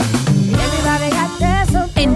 En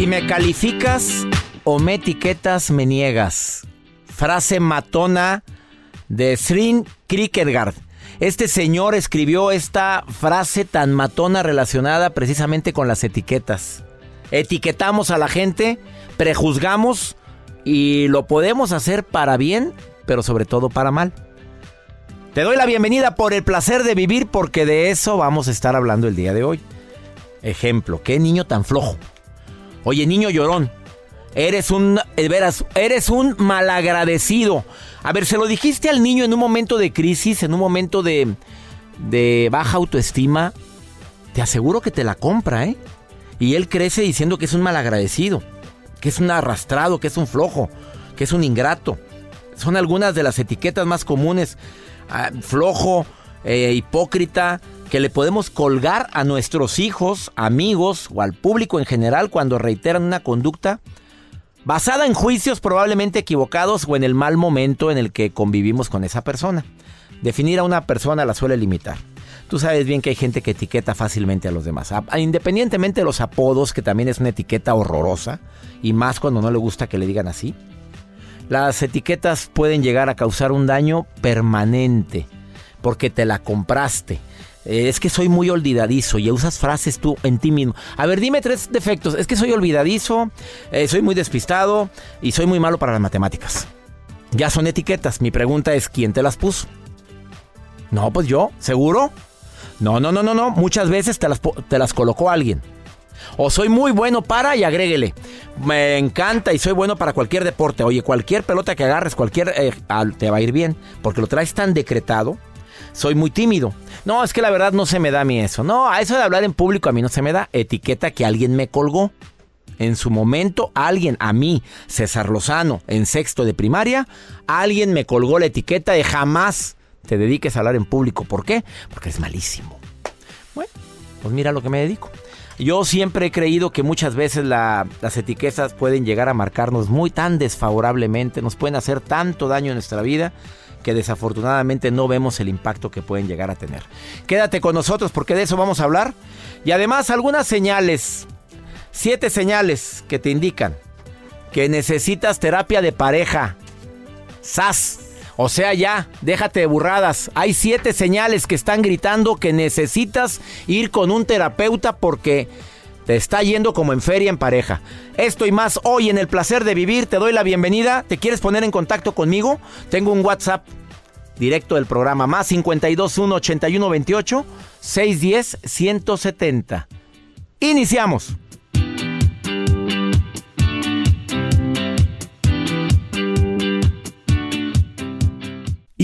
Si me calificas o me etiquetas, me niegas. Frase matona de Srin Kierkegaard. Este señor escribió esta frase tan matona relacionada precisamente con las etiquetas. Etiquetamos a la gente, prejuzgamos y lo podemos hacer para bien, pero sobre todo para mal. Te doy la bienvenida por el placer de vivir porque de eso vamos a estar hablando el día de hoy. Ejemplo, qué niño tan flojo. Oye, niño llorón, eres un, veras, eres un malagradecido. A ver, se lo dijiste al niño en un momento de crisis, en un momento de, de baja autoestima. Te aseguro que te la compra, ¿eh? Y él crece diciendo que es un malagradecido, que es un arrastrado, que es un flojo, que es un ingrato. Son algunas de las etiquetas más comunes. Ah, flojo, eh, hipócrita, que le podemos colgar a nuestros hijos, amigos o al público en general cuando reiteran una conducta basada en juicios probablemente equivocados o en el mal momento en el que convivimos con esa persona. Definir a una persona la suele limitar. Tú sabes bien que hay gente que etiqueta fácilmente a los demás, independientemente de los apodos, que también es una etiqueta horrorosa, y más cuando no le gusta que le digan así. Las etiquetas pueden llegar a causar un daño permanente porque te la compraste eh, es que soy muy olvidadizo y usas frases tú en ti mismo. A ver, dime tres defectos. Es que soy olvidadizo, eh, soy muy despistado y soy muy malo para las matemáticas. Ya son etiquetas. Mi pregunta es, ¿quién te las puso? No, pues yo, ¿seguro? No, no, no, no, no. Muchas veces te las, te las colocó alguien. O soy muy bueno para y agréguele. Me encanta y soy bueno para cualquier deporte. Oye, cualquier pelota que agarres, cualquier eh, te va a ir bien. Porque lo traes tan decretado soy muy tímido. No, es que la verdad no se me da a mí eso. No, a eso de hablar en público a mí no se me da. Etiqueta que alguien me colgó. En su momento, alguien, a mí, César Lozano, en sexto de primaria, alguien me colgó la etiqueta de jamás te dediques a hablar en público. ¿Por qué? Porque es malísimo. Bueno, pues mira lo que me dedico. Yo siempre he creído que muchas veces las etiquetas pueden llegar a marcarnos muy tan desfavorablemente, nos pueden hacer tanto daño en nuestra vida que desafortunadamente no vemos el impacto que pueden llegar a tener. Quédate con nosotros porque de eso vamos a hablar. Y además algunas señales, siete señales que te indican que necesitas terapia de pareja. ¡Sas! O sea, ya, déjate de burradas. Hay siete señales que están gritando que necesitas ir con un terapeuta porque te está yendo como en feria en pareja. Esto y más hoy en el placer de vivir. Te doy la bienvenida. ¿Te quieres poner en contacto conmigo? Tengo un WhatsApp directo del programa. Más 521 8128 610 170. Iniciamos.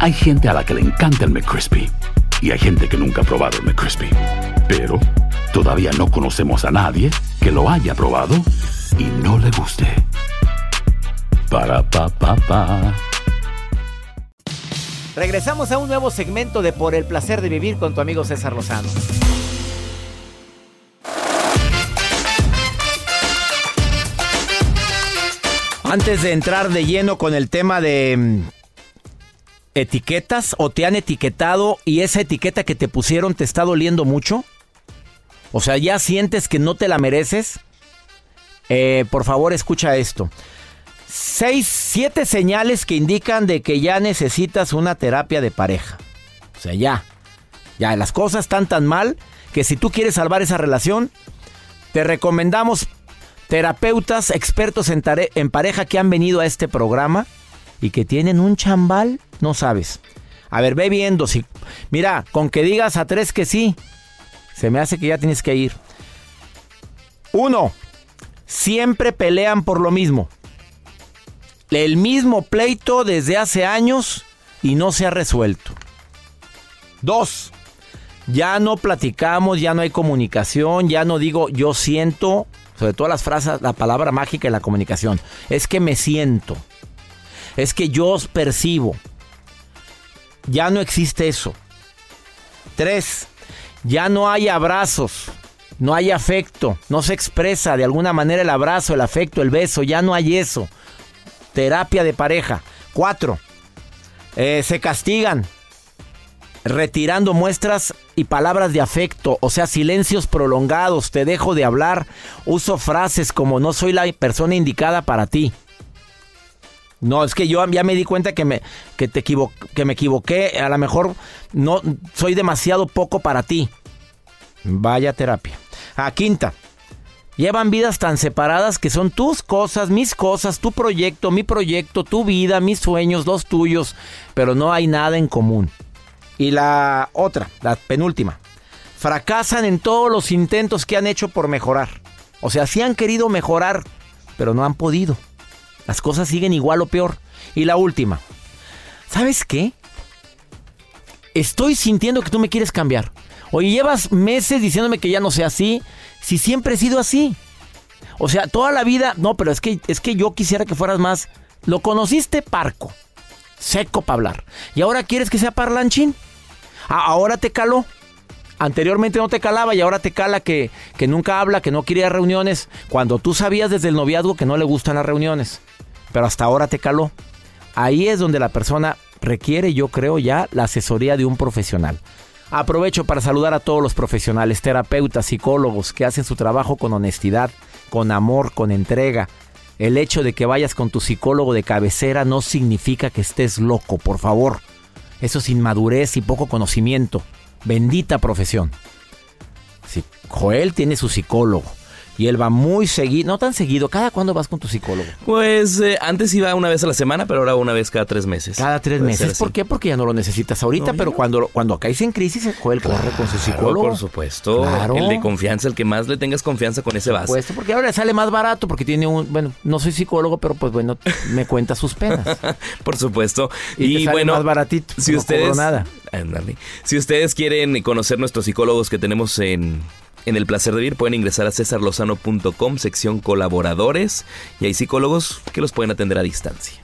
Hay gente a la que le encanta el McCrispy y hay gente que nunca ha probado el McCrispy. Pero todavía no conocemos a nadie que lo haya probado y no le guste. Para pa pa pa. Regresamos a un nuevo segmento de Por el placer de vivir con tu amigo César Lozano. Antes de entrar de lleno con el tema de etiquetas o te han etiquetado y esa etiqueta que te pusieron te está doliendo mucho? O sea, ¿ya sientes que no te la mereces? Eh, por favor, escucha esto. Seis, siete señales que indican de que ya necesitas una terapia de pareja. O sea, ya. Ya, las cosas están tan mal que si tú quieres salvar esa relación, te recomendamos terapeutas expertos en, en pareja que han venido a este programa y que tienen un chambal, no sabes. A ver, ve viendo. Mira, con que digas a tres que sí, se me hace que ya tienes que ir. Uno, siempre pelean por lo mismo. El mismo pleito desde hace años y no se ha resuelto. Dos, ya no platicamos, ya no hay comunicación, ya no digo yo siento, sobre todas las frases, la palabra mágica en la comunicación. Es que me siento. Es que yo os percibo. Ya no existe eso. Tres, ya no hay abrazos, no hay afecto, no se expresa de alguna manera el abrazo, el afecto, el beso, ya no hay eso. Terapia de pareja. Cuatro, eh, se castigan retirando muestras y palabras de afecto, o sea, silencios prolongados, te dejo de hablar, uso frases como no soy la persona indicada para ti. No, es que yo ya me di cuenta que me, que te que me equivoqué. A lo mejor no soy demasiado poco para ti. Vaya terapia. A quinta. Llevan vidas tan separadas que son tus cosas, mis cosas, tu proyecto, mi proyecto, tu vida, mis sueños, los tuyos, pero no hay nada en común. Y la otra, la penúltima. Fracasan en todos los intentos que han hecho por mejorar. O sea, sí han querido mejorar, pero no han podido. Las cosas siguen igual o peor. Y la última. ¿Sabes qué? Estoy sintiendo que tú me quieres cambiar. Oye, llevas meses diciéndome que ya no sea así, si siempre he sido así. O sea, toda la vida, no, pero es que es que yo quisiera que fueras más lo conociste parco, seco para hablar. Y ahora quieres que sea parlanchín. ahora te caló. Anteriormente no te calaba y ahora te cala que, que nunca habla, que no quiere reuniones, cuando tú sabías desde el noviazgo que no le gustan las reuniones pero hasta ahora te caló. Ahí es donde la persona requiere, yo creo ya, la asesoría de un profesional. Aprovecho para saludar a todos los profesionales, terapeutas, psicólogos que hacen su trabajo con honestidad, con amor, con entrega. El hecho de que vayas con tu psicólogo de cabecera no significa que estés loco, por favor. Eso es inmadurez y poco conocimiento. Bendita profesión. Si Joel tiene su psicólogo, y él va muy seguido, no tan seguido. ¿Cada cuándo vas con tu psicólogo? Pues eh, antes iba una vez a la semana, pero ahora una vez cada tres meses. Cada tres meses. ¿Por qué? Porque ya no lo necesitas ahorita, pero cuando, cuando caes en crisis, Joel corre con su psicólogo. Por supuesto. Claro. El de confianza, el que más le tengas confianza con ese vaso. Pues porque ahora sale más barato porque tiene un, bueno, no soy psicólogo, pero pues bueno, me cuenta sus penas. por supuesto. Y, bueno, más baratito. Si ustedes, nada. Si ustedes quieren conocer nuestros psicólogos que tenemos en en el placer de vivir pueden ingresar a cesarlozano.com, sección colaboradores, y hay psicólogos que los pueden atender a distancia.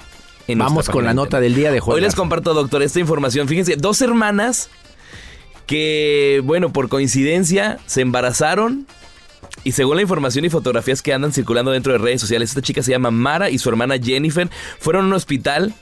Vamos con la nota del día de Hoy les comparto, doctor, esta información. Fíjense, dos hermanas que, bueno, por coincidencia se embarazaron y según la información y fotografías que andan circulando dentro de redes sociales, esta chica se llama Mara y su hermana Jennifer fueron a un hospital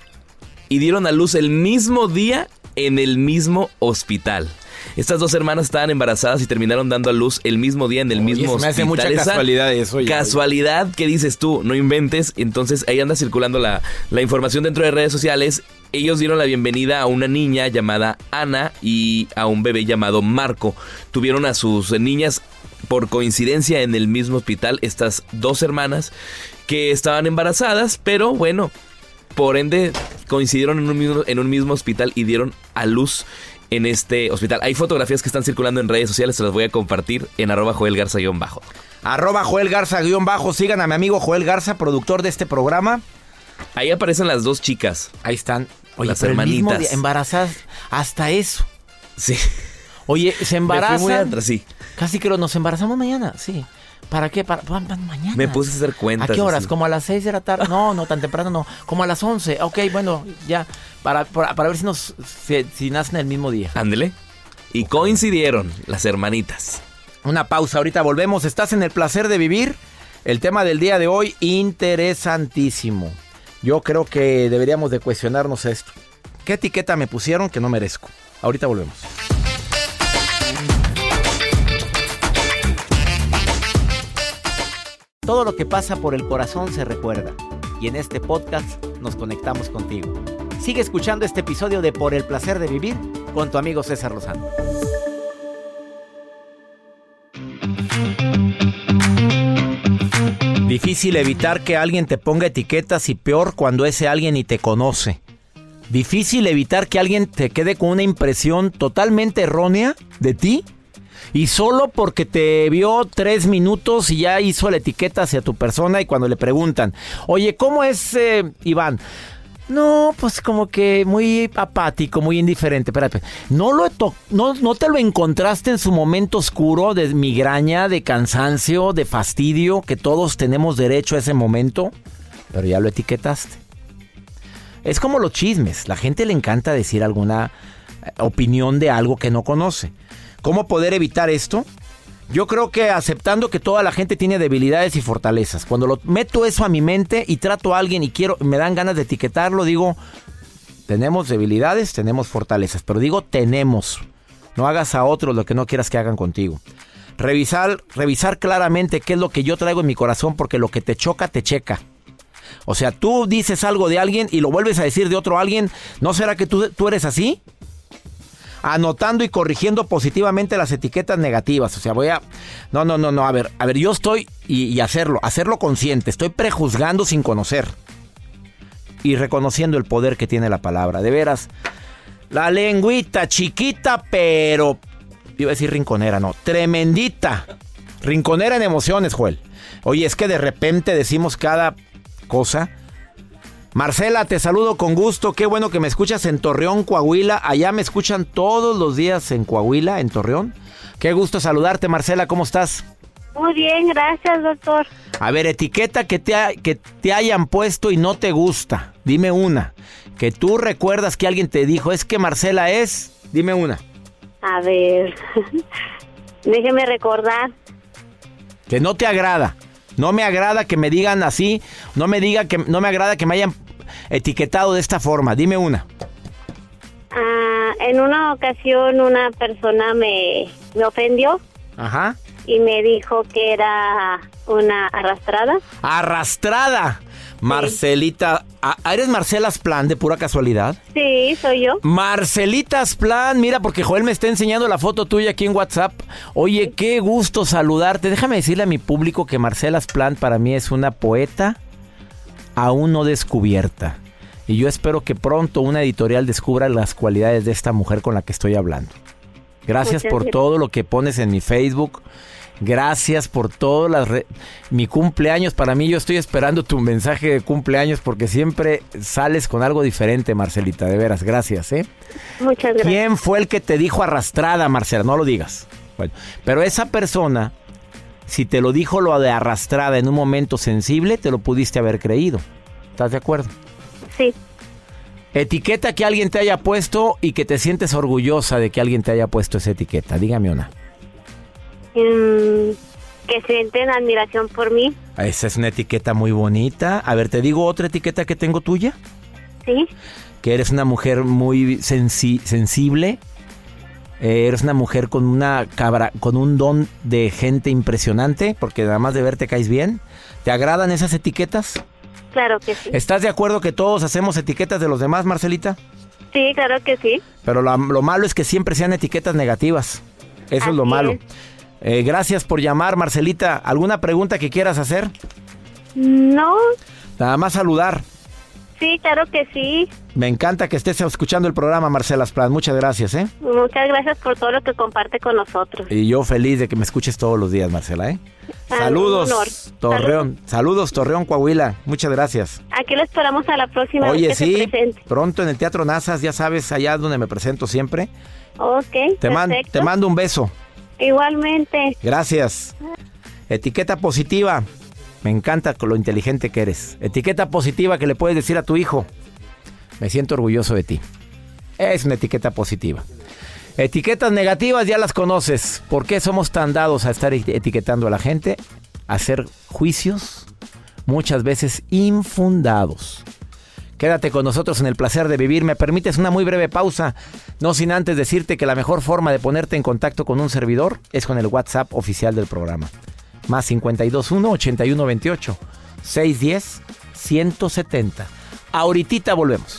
y dieron a luz el mismo día en el mismo hospital. Estas dos hermanas estaban embarazadas y terminaron dando a luz el mismo día en el mismo se me hace hospital. mucha Esa casualidad eso ya. Casualidad que dices tú, no inventes. Entonces ahí anda circulando la, la información dentro de redes sociales. Ellos dieron la bienvenida a una niña llamada Ana y a un bebé llamado Marco. Tuvieron a sus niñas por coincidencia en el mismo hospital, estas dos hermanas que estaban embarazadas, pero bueno, por ende coincidieron en un mismo, en un mismo hospital y dieron a luz en este hospital. Hay fotografías que están circulando en redes sociales, se las voy a compartir en arroba Joel Garza-bajo. Arroba Joel Garza guion bajo. Sigan a mi amigo Joel Garza, productor de este programa. Ahí aparecen las dos chicas. Ahí están. Oye, Las pero el mismo hermanitas. día, embarazadas. Hasta eso. Sí. Oye, se Me fui muy embarazan. atrás, sí. Casi que nos embarazamos mañana, sí. ¿Para qué? Para, pa- pa- mañana. Me puse a hacer cuentas. ¿A qué horas? así. ¿Como a las 6 de la tarde? No, no, tan temprano no. Como a las 11. Ok, bueno, ya. Para, para, para ver si nos si, si nacen el mismo día. Ándele. Y coincidieron las hermanitas. Una pausa, ahorita volvemos. ¿Estás en el placer de vivir? El tema del día de hoy, interesantísimo. Yo creo que deberíamos de cuestionarnos esto. ¿Qué etiqueta me pusieron que no merezco? Ahorita volvemos. Todo lo que pasa por el corazón se recuerda. Y en este podcast nos conectamos contigo. Sigue escuchando este episodio de Por el placer de vivir con tu amigo César Lozano. Difícil evitar que alguien te ponga etiquetas y peor cuando ese alguien ni te conoce. Difícil evitar que alguien te quede con una impresión totalmente errónea de ti y solo porque te vio tres minutos y ya hizo la etiqueta hacia tu persona y cuando le preguntan, oye, ¿cómo es eh, Iván? No, pues como que muy apático, muy indiferente. Espérate, ¿no, lo no, ¿no te lo encontraste en su momento oscuro de migraña, de cansancio, de fastidio, que todos tenemos derecho a ese momento? Pero ya lo etiquetaste. Es como los chismes. La gente le encanta decir alguna eh, opinión de algo que no conoce. ¿Cómo poder evitar esto? Yo creo que aceptando que toda la gente tiene debilidades y fortalezas. Cuando lo meto eso a mi mente y trato a alguien y quiero, me dan ganas de etiquetarlo, digo, tenemos debilidades, tenemos fortalezas, pero digo tenemos. No hagas a otros lo que no quieras que hagan contigo. Revisar, revisar claramente qué es lo que yo traigo en mi corazón, porque lo que te choca, te checa. O sea, tú dices algo de alguien y lo vuelves a decir de otro alguien, ¿no será que tú, tú eres así? Anotando y corrigiendo positivamente las etiquetas negativas. O sea, voy a... No, no, no, no. A ver, a ver, yo estoy... Y, y hacerlo, hacerlo consciente. Estoy prejuzgando sin conocer. Y reconociendo el poder que tiene la palabra. De veras. La lengüita chiquita, pero... Iba a decir rinconera, no. Tremendita. Rinconera en emociones, Joel. Oye, es que de repente decimos cada cosa. Marcela, te saludo con gusto. Qué bueno que me escuchas en Torreón, Coahuila. Allá me escuchan todos los días en Coahuila, en Torreón. Qué gusto saludarte, Marcela. ¿Cómo estás? Muy bien, gracias, doctor. A ver, etiqueta que te, ha- que te hayan puesto y no te gusta. Dime una. Que tú recuerdas que alguien te dijo, es que Marcela es. Dime una. A ver, déjeme recordar. Que no te agrada. No me agrada que me digan así. No me diga que no me agrada que me hayan etiquetado de esta forma. Dime una. Ah, en una ocasión una persona me, me ofendió Ajá. y me dijo que era una arrastrada. Arrastrada. Marcelita. ¿Eres Marcela Plan de pura casualidad? Sí, soy yo. Marcelita Plan, mira, porque Joel me está enseñando la foto tuya aquí en WhatsApp. Oye, qué gusto saludarte. Déjame decirle a mi público que Marcela Plan para mí es una poeta aún no descubierta. Y yo espero que pronto una editorial descubra las cualidades de esta mujer con la que estoy hablando. Gracias Muchas por gracias. todo lo que pones en mi Facebook. Gracias por todo las re- mi cumpleaños. Para mí yo estoy esperando tu mensaje de cumpleaños porque siempre sales con algo diferente, Marcelita. De veras, gracias, ¿eh? Muchas gracias. ¿Quién fue el que te dijo arrastrada, Marcela? No lo digas. Bueno, pero esa persona, si te lo dijo lo de arrastrada en un momento sensible, te lo pudiste haber creído. ¿Estás de acuerdo? Sí, Etiqueta que alguien te haya puesto y que te sientes orgullosa de que alguien te haya puesto esa etiqueta. Dígame una. mm, que sienten admiración por mí. Esa es una etiqueta muy bonita. A ver, te digo otra etiqueta que tengo tuya. Sí, que eres una mujer muy sensi- sensible, eh, eres una mujer con una cabra, con un don de gente impresionante, porque además de verte caes bien. ¿Te agradan esas etiquetas? Claro que sí. ¿Estás de acuerdo que todos hacemos etiquetas de los demás, Marcelita? Sí, claro que sí. Pero lo, lo malo es que siempre sean etiquetas negativas. Eso es lo malo. es. Eh, gracias por llamar, Marcelita. ¿Alguna pregunta que quieras hacer? No, Nada más saludar. Sí, claro que sí. Me encanta que estés escuchando el programa, Marcela Splan. Muchas gracias, ¿eh? Muchas gracias por todo lo que comparte con nosotros. Y yo feliz de que me escuches todos los días, Marcela, ¿eh? Ah, Saludos. Torreón. Saludos, Torreón, Coahuila. Muchas gracias. Aquí lo esperamos a la próxima vez Oye, que sí, se pronto en el Teatro Nazas, ya sabes, allá donde me presento siempre. Ok, Te, man- perfecto. te mando un beso. Igualmente. Gracias. Etiqueta positiva. Me encanta con lo inteligente que eres. Etiqueta positiva que le puedes decir a tu hijo. Me siento orgulloso de ti. Es una etiqueta positiva. Etiquetas negativas ya las conoces. ¿Por qué somos tan dados a estar eti- etiquetando a la gente? A hacer juicios muchas veces infundados. Quédate con nosotros en el placer de vivir. Me permites una muy breve pausa, no sin antes decirte que la mejor forma de ponerte en contacto con un servidor es con el WhatsApp oficial del programa. Más 521 8128 610 170. Ahorita volvemos.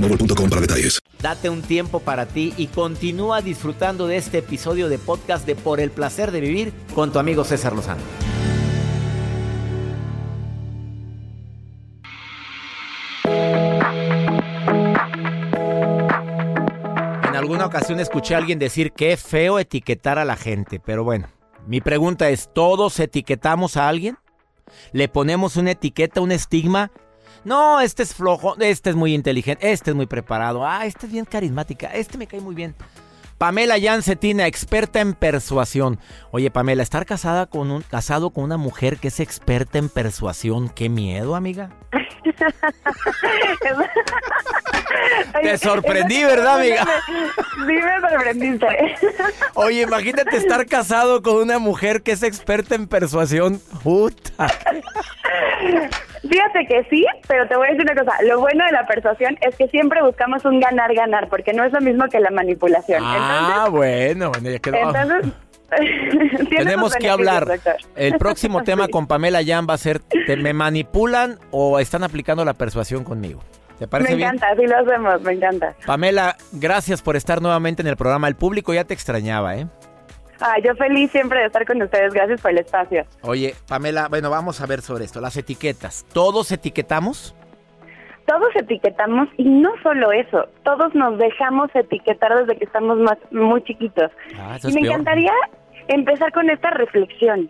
boostmobile.com para detalles. Date un tiempo para ti y continúa disfrutando de este episodio de podcast de Por el placer de vivir con tu amigo César Lozano. En alguna ocasión escuché a alguien decir que es feo etiquetar a la gente, pero bueno, mi pregunta es, ¿todos etiquetamos a alguien? ¿Le ponemos una etiqueta, un estigma? No, este es flojo, este es muy inteligente, este es muy preparado, ah, este es bien carismática, este me cae muy bien. Pamela Jancetina, experta en persuasión. Oye, Pamela, estar casada con un casado con una mujer que es experta en persuasión, qué miedo, amiga. Te sorprendí, ¿verdad, amiga? Sí, me sorprendiste. Oye, imagínate estar casado con una mujer que es experta en persuasión. Puta. Fíjate que sí, pero te voy a decir una cosa. Lo bueno de la persuasión es que siempre buscamos un ganar-ganar, porque no es lo mismo que la manipulación. Ah, bueno, bueno, ya quedó. Entonces, Tenemos que hablar. doctor. El próximo tema Sí. con Pamela Jan va a ser, ¿te, ¿me manipulan o están aplicando la persuasión conmigo? ¿Te parece Me bien? encanta, así lo hacemos, me encanta. Pamela, gracias por estar nuevamente en el programa. El público ya te extrañaba, ¿eh? Ah, yo feliz siempre de estar con ustedes. Gracias por el espacio. Oye, Pamela, bueno, vamos a ver sobre esto. Las etiquetas. ¿Todos etiquetamos? Todos etiquetamos y no solo eso, todos nos dejamos etiquetar desde que estamos más muy chiquitos. Ah, eso y es me peor. encantaría empezar con esta reflexión.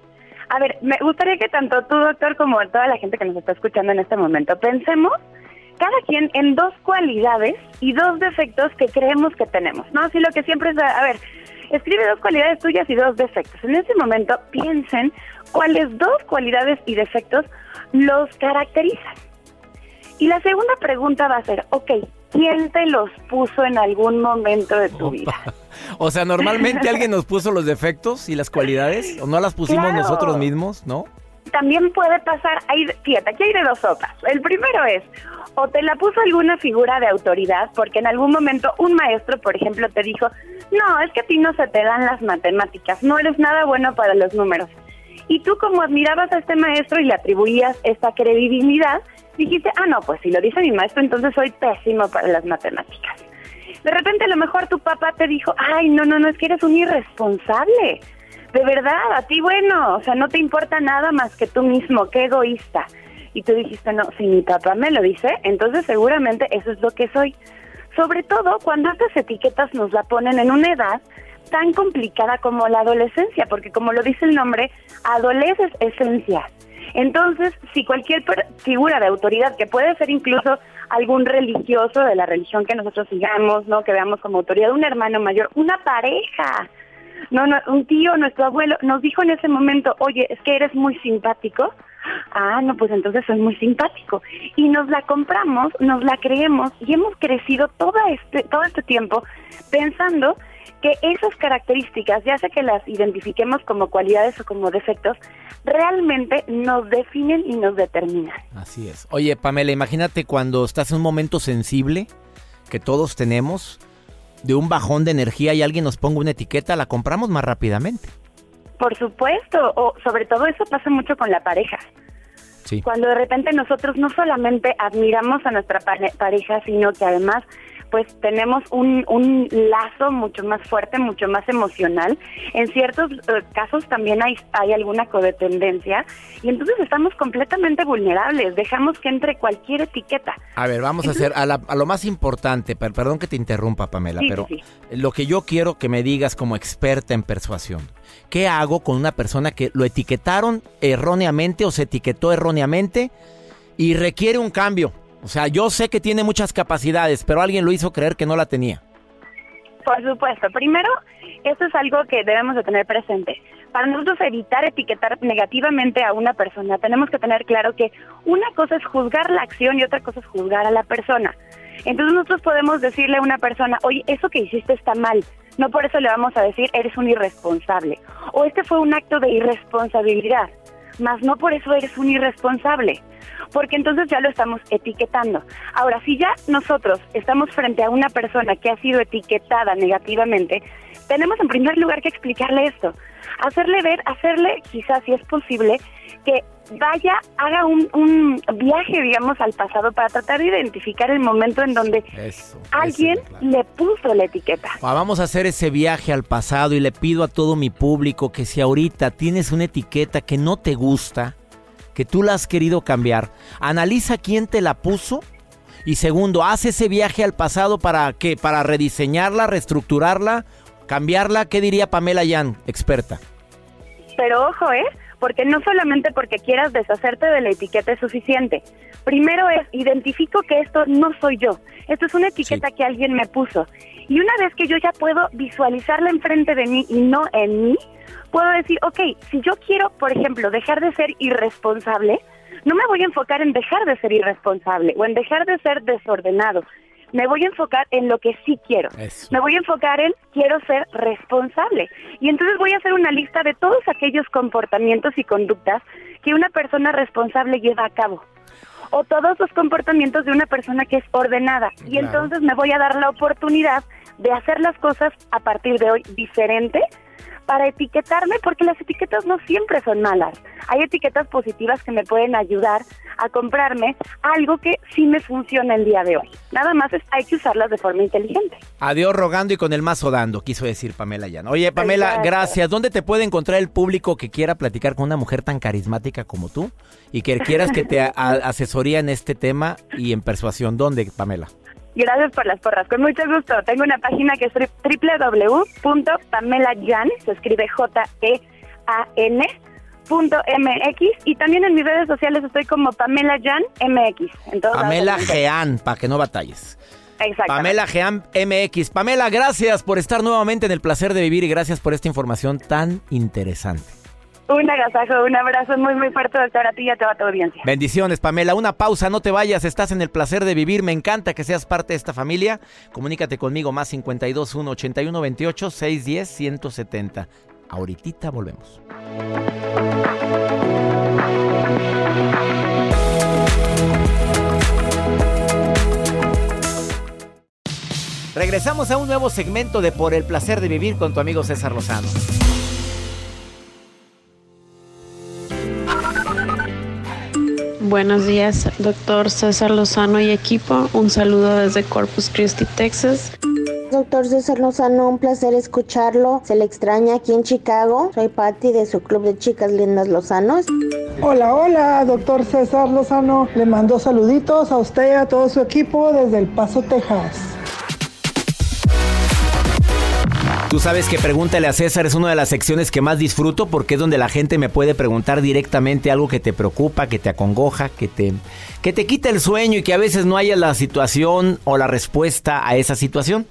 A ver, me gustaría que tanto tú, doctor, como toda la gente que nos está escuchando en este momento, pensemos cada quien en dos cualidades y dos defectos que creemos que tenemos, ¿no? Así lo que siempre es, a ver, escribe dos cualidades tuyas y dos defectos. En ese momento piensen cuáles dos cualidades y defectos los caracterizan. Y la segunda pregunta va a ser, ok, ¿quién te los puso en algún momento de tu vida? O sea, normalmente alguien nos puso los defectos y las cualidades, o no las pusimos Claro. nosotros mismos, ¿no? También puede pasar, hay, fíjate, aquí hay de dos sopas. El primero es, o te la puso alguna figura de autoridad, porque en algún momento un maestro, por ejemplo, te dijo, no, es que a ti no se te dan las matemáticas, no eres nada bueno para los números. Y tú como admirabas a este maestro y le atribuías esta credibilidad, dijiste, ah, no, pues si lo dice mi maestro, entonces soy pésimo para las matemáticas. De repente a lo mejor tu papá te dijo, ay, no, no, no, es que eres un irresponsable. De verdad, a ti bueno, o sea, no te importa nada más que tú mismo, qué egoísta. Y tú dijiste, no, si mi papá me lo dice, entonces seguramente eso es lo que soy. Sobre todo cuando estas etiquetas nos la ponen en una edad tan complicada como la adolescencia, porque como lo dice el nombre, adoleces esencia. Entonces, si cualquier figura de autoridad, que puede ser incluso algún religioso de la religión que nosotros sigamos, ¿no? Que veamos como autoridad, un hermano mayor, una pareja, no, no, un tío, nuestro abuelo, nos dijo en ese momento, oye, es que eres muy simpático. Ah, no, pues entonces soy muy simpático. Y nos la compramos, nos la creemos y hemos crecido todo este, todo este tiempo pensando que esas características, ya sea que las identifiquemos como cualidades o como defectos, realmente nos definen y nos determinan. Así es. Oye, Pamela, imagínate cuando estás en un momento sensible que todos tenemos, de un bajón de energía y alguien nos ponga una etiqueta, la compramos más rápidamente. Por supuesto, o sobre todo eso pasa mucho con la pareja. Sí. Cuando de repente nosotros no solamente admiramos a nuestra pareja, sino que además pues tenemos un, un lazo mucho más fuerte, mucho más emocional. En ciertos eh, casos también hay, hay alguna codependencia y entonces estamos completamente vulnerables, dejamos que entre cualquier etiqueta. A ver, vamos a hacer a, lo más importante, perdón que te interrumpa Pamela, pero lo que yo quiero que me digas como experta en persuasión, ¿qué hago con una persona que lo etiquetaron erróneamente o se etiquetó erróneamente y requiere un cambio? O sea, yo sé que tiene muchas capacidades, pero alguien lo hizo creer que no la tenía. Por supuesto. Primero, esto es algo que debemos de tener presente. Para nosotros evitar etiquetar negativamente a una persona, tenemos que tener claro que una cosa es juzgar la acción y otra cosa es juzgar a la persona. Entonces nosotros podemos decirle a una persona, oye, eso que hiciste está mal. No por eso le vamos a decir, eres un irresponsable. O este fue un acto de irresponsabilidad. Más no por eso eres un irresponsable porque entonces ya lo estamos etiquetando. Ahora, si ya nosotros estamos frente a una persona que ha sido etiquetada negativamente, tenemos en primer lugar que explicarle esto, hacerle ver, hacerle quizás si es posible que vaya, haga un, viaje, digamos, al pasado para tratar de identificar el momento en donde alguien le puso la etiqueta. Ah, vamos a hacer ese viaje al pasado y le pido a todo mi público que si ahorita tienes una etiqueta que no te gusta, que tú la has querido cambiar, analiza quién te la puso y segundo, haz ese viaje al pasado para qué, para rediseñarla, reestructurarla, cambiarla. ¿Qué diría Pamela Yan, experta? Pero ojo, ¿eh? Porque no solamente porque quieras deshacerte de la etiqueta es suficiente. Primero es, identifico que esto no soy yo. Esto es una etiqueta que alguien me puso. Y una vez que yo ya puedo visualizarla enfrente de mí y no en mí, puedo decir, ok, si yo quiero, por ejemplo, dejar de ser irresponsable, no me voy a enfocar en dejar de ser irresponsable o en dejar de ser desordenado. Me voy a enfocar en lo que sí quiero. Me voy a enfocar en quiero ser responsable. Y entonces voy a hacer una lista de todos aquellos comportamientos y conductas que una persona responsable lleva a cabo. O todos los comportamientos de una persona que es ordenada. Y entonces me voy a dar la oportunidad de hacer las cosas a partir de hoy diferente para etiquetarme, porque las etiquetas no siempre son malas. Hay etiquetas positivas que me pueden ayudar a comprarme algo que sí me funciona el día de hoy. Nada más es, hay que usarlas de forma inteligente. Adiós rogando y con el mazo dando, quiso decir Pamela ya. Oye, Pamela, gracias. ¿Dónde te puede encontrar el público que quiera platicar con una mujer tan carismática como tú y que quieras que te asesoría en este tema y en persuasión? ¿Dónde, Pamela? Gracias por las porras, con mucho gusto. Tengo una página que es www.pamelayan, se escribe J-E-A-N. MX y también en mis redes sociales estoy como Pamela Jan MX. Pamela Jean, para que no batalles. Exacto. Pamela Jean MX. Pamela, gracias por estar nuevamente en el placer de vivir y gracias por esta información tan interesante. Un agasajo, un abrazo muy, muy fuerte, doctor, a ti y a toda tu audiencia. Bendiciones, Pamela. Una pausa, no te vayas, estás en el placer de vivir. Me encanta que seas parte de esta familia. Comunícate conmigo, más 52 1 81 28 610 170. Ahorita volvemos. Regresamos a un nuevo segmento de Por el placer de vivir con tu amigo César Lozano. Buenos días, doctor César Lozano y equipo. Un saludo desde Corpus Christi, Texas. Doctor César Lozano, un placer escucharlo. Se le extraña aquí en Chicago. Soy Patti de su club de chicas lindas Lozanos. Hola, hola, doctor César Lozano. Le mando saluditos a usted y a todo su equipo desde El Paso, Texas. Tú sabes que Pregúntale a César es una de las secciones que más disfruto porque es donde la gente me puede preguntar directamente algo que te preocupa, que te acongoja, que te, que te quita el sueño y que a veces no haya la situación o la respuesta a esa situación.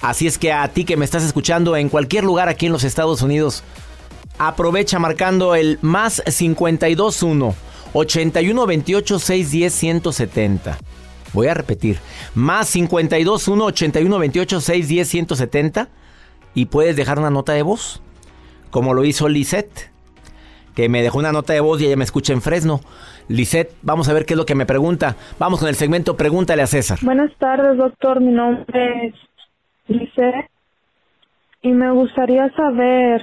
Así es que a ti que me estás escuchando en cualquier lugar aquí en los Estados Unidos, aprovecha marcando el más 521 81 28 610 170. Voy a repetir, más 521 81 28 610 170 y puedes dejar una nota de voz, como lo hizo Lisette, que me dejó una nota de voz y ella me escucha en Fresno. Lisette, vamos a ver qué es lo que me pregunta. Vamos con el segmento Pregúntale a César. Buenas tardes, doctor. Mi nombre es Lisette y me gustaría saber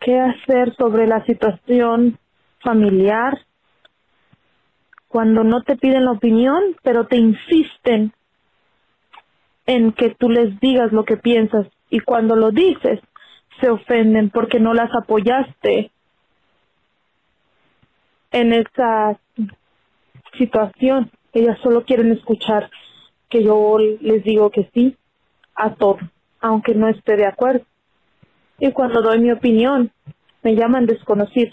qué hacer sobre la situación familiar cuando no te piden la opinión, pero te insisten en que tú les digas lo que piensas y cuando lo dices se ofenden porque no las apoyaste en esa situación. Ellas solo quieren escuchar que yo les digo que sí a todo, aunque no esté de acuerdo. Y cuando doy mi opinión, me llaman desconocido.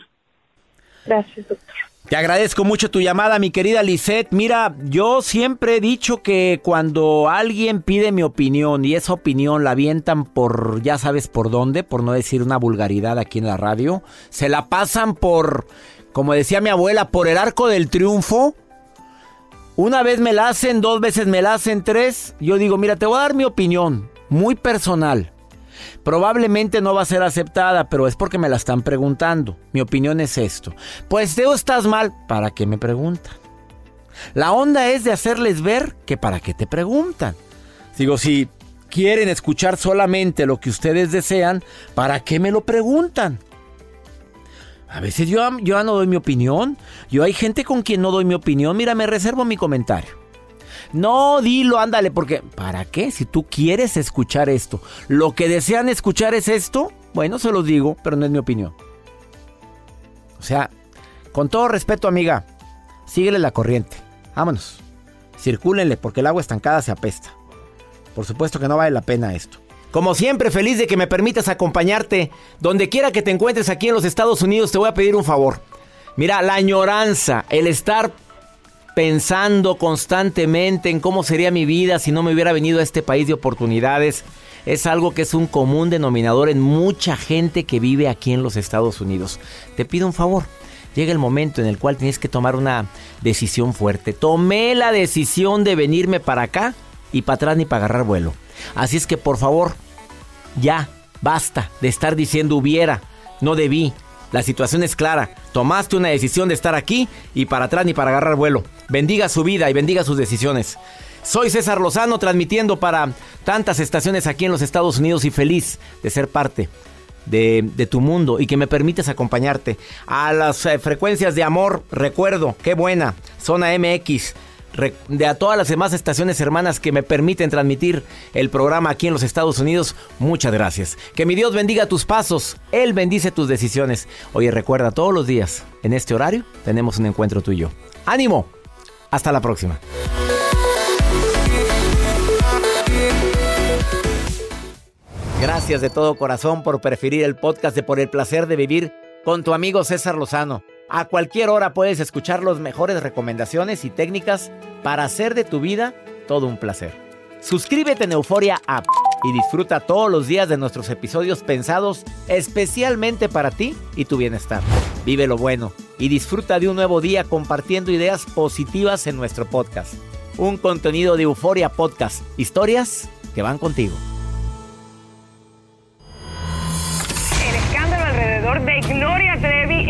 Gracias, doctor. Te agradezco mucho tu llamada, mi querida Lisette. Mira, yo siempre he dicho que cuando alguien pide mi opinión y esa opinión la avientan por, ya sabes por dónde, por no decir una vulgaridad aquí en la radio, se la pasan por, como decía mi abuela, por el arco del triunfo. Una vez me la hacen, dos veces me la hacen, tres. Yo digo, mira, te voy a dar mi opinión, muy personal. Probablemente no va a ser aceptada, pero es porque me la están preguntando. Mi opinión es esto. Pues Teo, estás mal. ¿Para qué me preguntan? La onda es de hacerles ver que para qué te preguntan. Digo, si quieren escuchar solamente lo que ustedes desean, ¿para qué me lo preguntan? A veces yo, yo no doy mi opinión. Yo hay gente con quien no doy mi opinión. Mira, me reservo mi comentario. No, dilo, ándale, porque ¿para qué? Si tú quieres escuchar esto, lo que desean escuchar es esto, bueno, se los digo, pero no es mi opinión. O sea, con todo respeto, amiga, síguele la corriente. Vámonos. Circúlenle, porque el agua estancada se apesta. Por supuesto que no vale la pena esto. Como siempre, feliz de que me permitas acompañarte. Donde quiera que te encuentres aquí en los Estados Unidos, te voy a pedir un favor. Mira, la añoranza, el estar pensando constantemente en cómo sería mi vida si no me hubiera venido a este país de oportunidades. Es algo que es un común denominador en mucha gente que vive aquí en los Estados Unidos. Te pido un favor. Llega el momento en el cual tienes que tomar una decisión fuerte. Tomé la decisión de venirme para acá y para atrás ni para agarrar vuelo. Así es que por favor, ya, basta de estar diciendo hubiera, no debí, la situación es clara. Tomaste una decisión de estar aquí y para atrás ni para agarrar vuelo. Bendiga su vida y bendiga sus decisiones. Soy César Lozano transmitiendo para tantas estaciones aquí en los Estados Unidos y feliz de ser parte de, tu mundo y que me permites acompañarte a las eh, frecuencias de amor. Recuerdo, qué buena, zona MX de a todas las demás estaciones hermanas que me permiten transmitir el programa aquí en los Estados Unidos, muchas gracias. Que mi Dios bendiga tus pasos, Él bendice tus decisiones. Oye, recuerda, todos los días, en este horario, tenemos un encuentro tuyo. ¡Ánimo! Hasta la próxima. Gracias de todo corazón por preferir el podcast de Por el Placer de Vivir con tu amigo César Lozano. A cualquier hora puedes escuchar las mejores recomendaciones y técnicas para hacer de tu vida todo un placer. Suscríbete en Euforia App y disfruta todos los días de nuestros episodios pensados especialmente para ti y tu bienestar. Vive lo bueno y disfruta de un nuevo día compartiendo ideas positivas en nuestro podcast. Un contenido de Euforia Podcast, historias que van contigo.